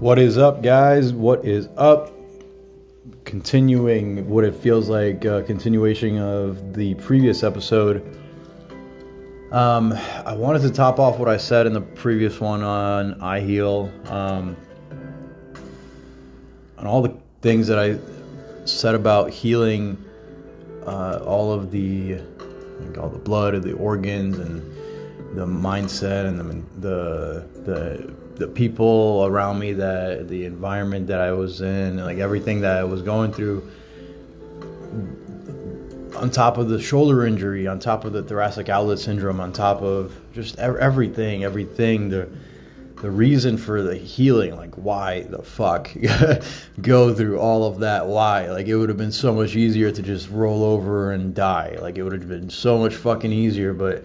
What is up, guys? What is up? Continuing what it feels like a continuation of the previous episode. Um, I wanted to top off what I said in the previous one on I heal, um, on all the things that I said about healing uh, all of the like all the blood and the organs and the mindset and the the the the people around me that the environment that I was in like everything that I was going through on top of the shoulder injury on top of the thoracic outlet syndrome on top of just everything everything the the reason for the healing like why the fuck go through all of that why? Like it would have been so much easier to just roll over and die. Like it would have been so much fucking easier but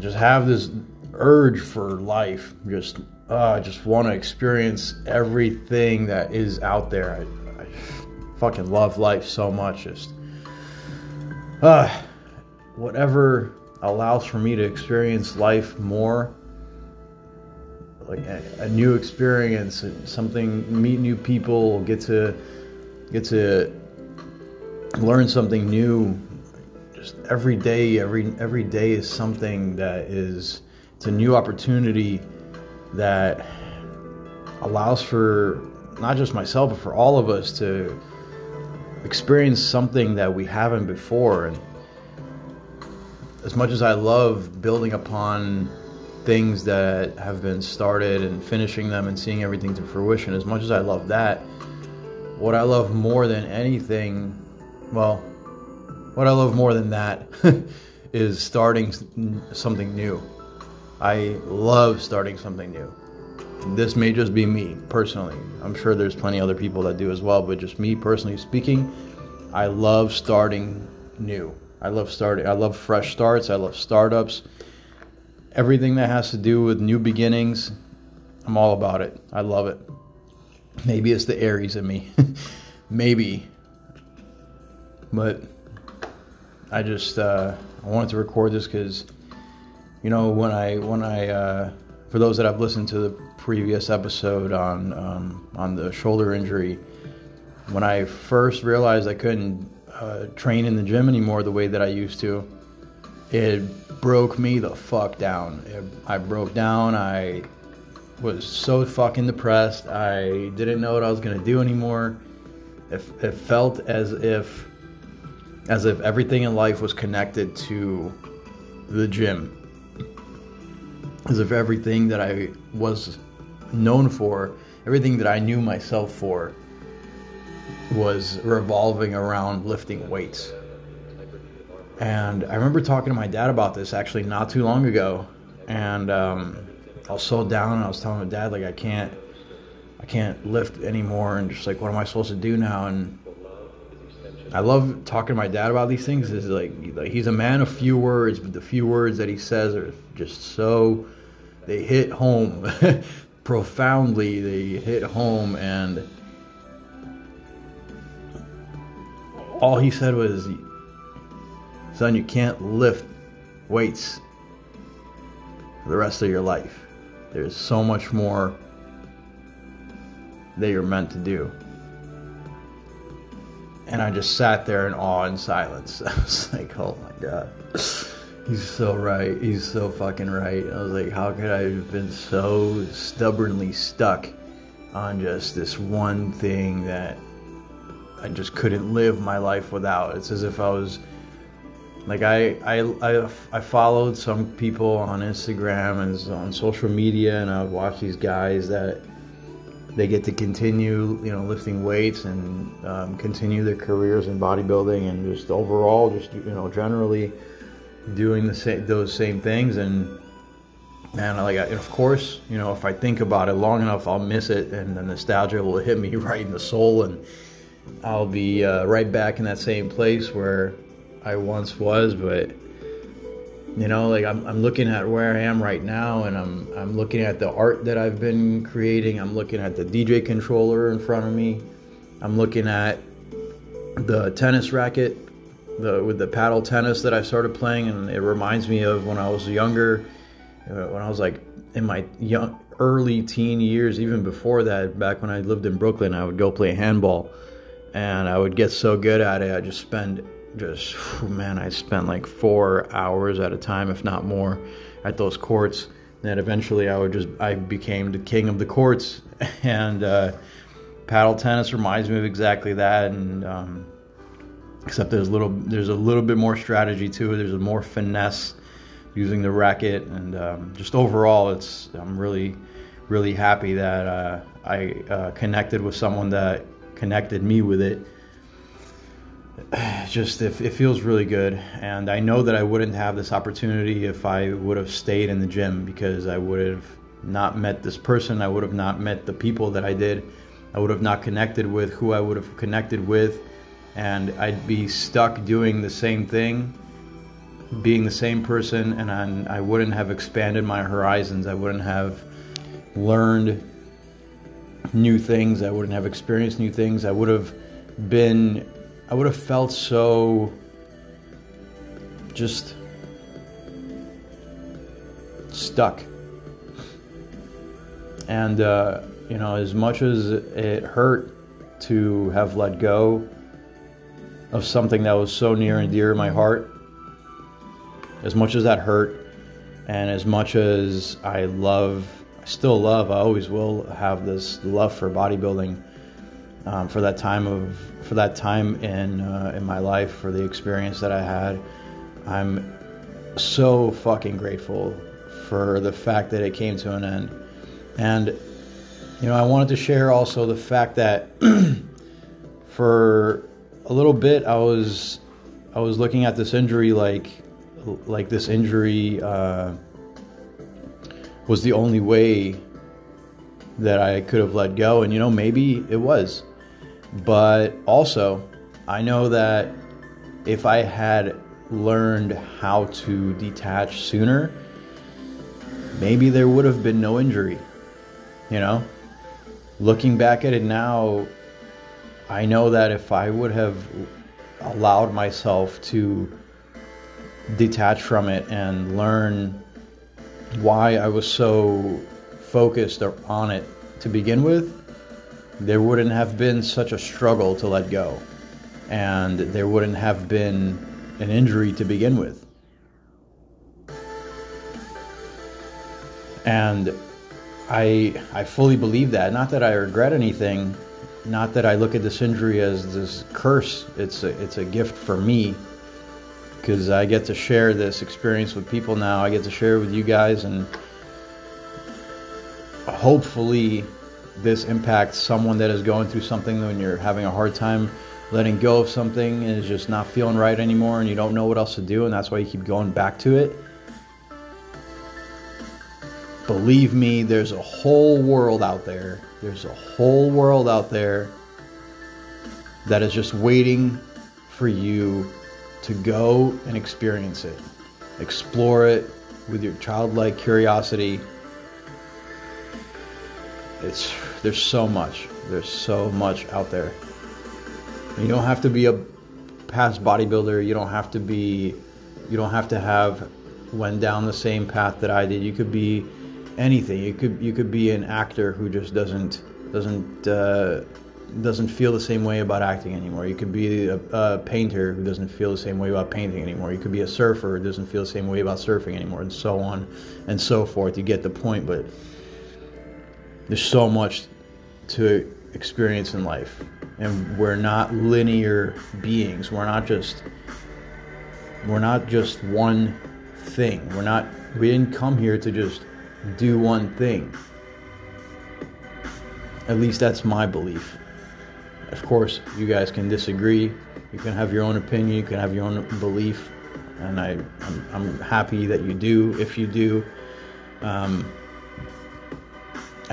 just have this urge for life. Just uh, I just want to experience everything that is out there. I, I fucking love life so much. Just uh, whatever allows for me to experience life more like a, a, new experience, something, meet new people, get to get to learn something new. Just every day, every every day is something that is it's a new opportunity that allows for not just myself but for all of us to experience something that we haven't before and as much as I love building upon things that have been started and finishing them and seeing everything to fruition. As much as I love that, what I love more than anything, well, what I love more than that is starting something new. I love starting something new. This may just be me personally. I'm sure there's plenty other people that do as well, but just me personally speaking, I love starting new. I love starting. I love fresh starts. I love startups everything that has to do with new beginnings, I'm all about it. I love it. Maybe it's the Aries in me. Maybe. But I just uh, I wanted to record this because you know when I when I uh, for those that have listened to the previous episode on um, on the shoulder injury, when I first realized I couldn't uh, train in the gym anymore the way that I used to, it broke me the fuck down. I broke down. I was so fucking depressed. I didn't know what I was gonna do anymore. It, it felt as if as if everything in life was connected to the gym. As if everything that I was known for, everything that I knew myself for, was revolving around lifting weights. And I remember talking to my dad about this actually not too long ago, and um, I was so down. And I was telling my dad like I can't, I can't lift anymore, and just like what am I supposed to do now? And I love talking to my dad about these things. Is like, he's a man of few words, but the few words that he says are just so they hit home profoundly. They hit home, and all he said was Son, you can't lift weights for the rest of your life. There's so much more that you're meant to do. And I just sat there in awe and silence. I was like, oh my God. He's so right. He's so fucking right. I was like, how could I have been so stubbornly stuck on just this one thing that I just couldn't live my life without? It's as if I was like I, I, I, I followed some people on Instagram and on social media, and I've watched these guys that they get to continue, you know, lifting weights and um, continue their careers in bodybuilding and just overall, just you know, generally doing the same those same things. And and like, I, of course, you know, if I think about it long enough, I'll miss it, and the nostalgia will hit me right in the soul, and I'll be uh, right back in that same place where I once was, but you know, like I'm, I'm looking at where I am right now, and I'm I'm looking at the art that I've been creating. I'm looking at the DJ controller in front of me. I'm looking at the tennis racket, the with the paddle tennis that I started playing, and it reminds me of when I was younger, uh, when I was like in my young early teen years, even before that, back when I lived in Brooklyn, I would go play handball and I would get so good at it. I just spend just man, I spent like four hours at a time, if not more, at those courts. And eventually, I would just I became the king of the courts, and uh, paddle tennis reminds me of exactly that. And um, except there's a little there's a little bit more strategy to it. There's a more finesse using the racket, and um, just overall, it's I'm really really happy that uh, I uh, connected with someone that connected me with it. Just it, it feels really good, and I know that I wouldn't have this opportunity if I would have stayed in the gym because I would have not met this person. I would have not met the people that I did. I would have not connected with who I would have connected with, and I'd be stuck doing the same thing, being the same person, and I, I wouldn't have expanded my horizons. I wouldn't have learned new things. I wouldn't have experienced new things. I would have been, I would have felt so just stuck. And, uh, you know, as much as it hurt to have let go of something that was so near and dear to my heart, as much as that hurt, and as much as I love I still love, I always will have this love for bodybuilding. Um, for that time of for that time in uh, in my life for the experience that I had, I'm so fucking grateful for the fact that it came to an end. And you know, I wanted to share also the fact that for a little bit I was I was looking at this injury like like this injury. Uh, was the only way that I could have let go. And, you know, maybe it was. But also, I know that if I had learned how to detach sooner, maybe there would have been no injury. You know? Looking back at it now, I know that if I would have allowed myself to detach from it and learn why I was so focused on it to begin with, there wouldn't have been such a struggle to let go. And there wouldn't have been an injury to begin with. And I I fully believe that. Not that I regret anything, not that I look at this injury as this curse. It's a it's a gift for me because I get to share this experience with people now. I get to share it with you guys, and hopefully, this impacts someone that is going through something when you're having a hard time letting go of something and is just not feeling right anymore, and you don't know what else to do, and that's why you keep going back to it. Believe me, there's a whole world out there. There's a whole world out there that is just waiting for you to go and experience it. Explore it with your childlike curiosity. It's there's so much. There's so much out there. You don't have to be a past bodybuilder. You don't have to be you don't have to have went down the same path that I did. You could be anything. You could you could be an actor who just doesn't doesn't uh, doesn't feel the same way about acting anymore. You could be a, a, painter who doesn't feel the same way about painting anymore. You could be a surfer who doesn't feel the same way about surfing anymore, and so on and so forth. You get the point, but there's so much to experience in life, and we're not linear beings. We're not just we're not just one thing. We're not we didn't come here to just do one thing. At least that's my belief. Of course, you guys can disagree. You can have your own opinion. You can have your own belief, and I, I'm, I'm happy that you do. If you do, um,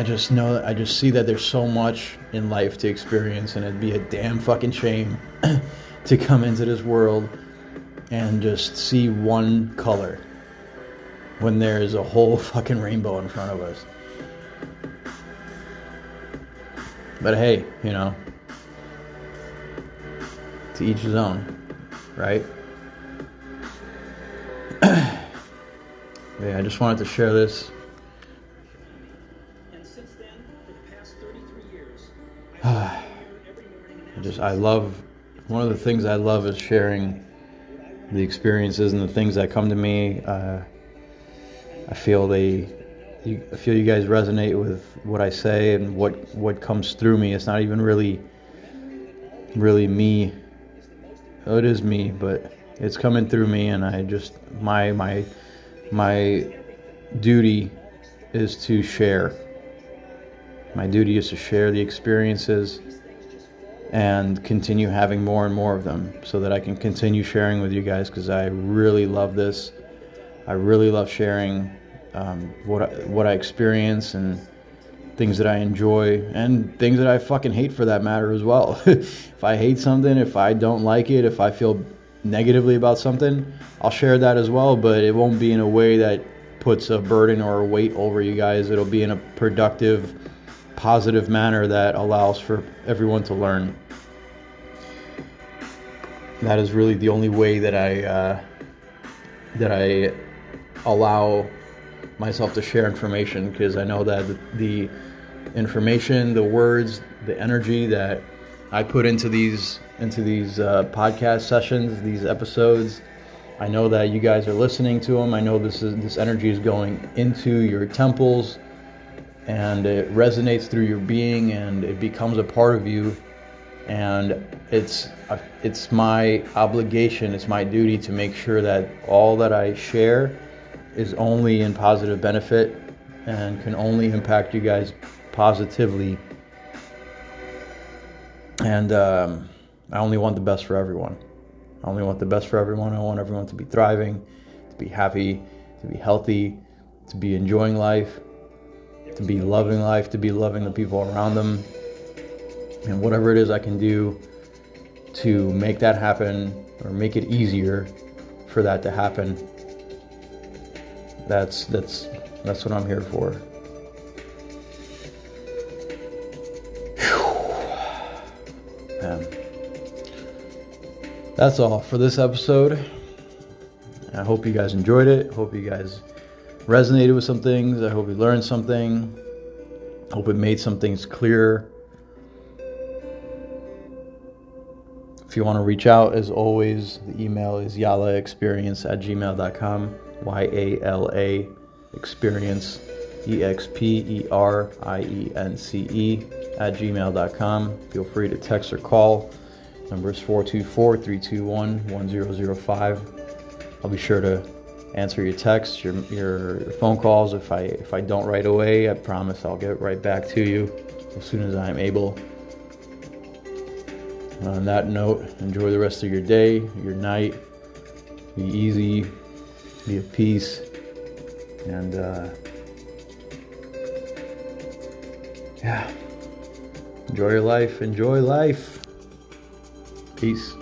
I just know that I just see that there's so much in life to experience, and it'd be a damn fucking shame to come into this world and just see one color when there's a whole fucking rainbow in front of us. But hey, you know, to each his own, right? yeah, I just wanted to share this. I just I love one of the things I love is sharing the experiences and the things that come to me. Uh, I feel they, you, I feel you guys resonate with what I say and what what comes through me. It's not even really, really me. Oh, it is me, but it's coming through me, and I just my my my duty is to share. My duty is to share the experiences and continue having more and more of them so that I can continue sharing with you guys because I really love this. I really love sharing um, what I, what I experience and things that I enjoy and things that I fucking hate for that matter as well. if I hate something, if I don't like it, if I feel negatively about something, I'll share that as well, but it won't be in a way that puts a burden or a weight over you guys. It'll be in a productive, positive manner that allows for everyone to learn. That is really the only way that I uh, that I allow myself to share information because I know that the information, the words, the energy that I put into these into these uh, podcast sessions, these episodes. I know that you guys are listening to them. I know this is this energy is going into your temples, and it resonates through your being, and it becomes a part of you. And it's uh, it's my obligation, it's my duty to make sure that all that I share is only in positive benefit and can only impact you guys positively. And um, I only want the best for everyone. I only want the best for everyone. I want everyone to be thriving, to be happy, to be healthy, to be enjoying life, to be loving life, to be loving the people around them. And whatever it is I can do to make that happen or make it easier for that to happen, that's that's that's what I'm here for. Man. Um, that's all for this episode. I hope you guys enjoyed it. Hope you guys resonated with some things. I hope you learned something. Hope it made some things clearer. If you want to reach out, as always, the email is yalaexperience at gmail.com. Y A L A experience, E X P E R I E N C E, at gmail.com. Feel free to text or call. Number is 424 321 1005. I'll be sure to answer your texts, your, your phone calls. If I, if I don't right away, I promise I'll get right back to you as soon as I'm able. On that note, enjoy the rest of your day, your night. Be easy, be at peace, and uh, yeah, enjoy your life. Enjoy life. Peace.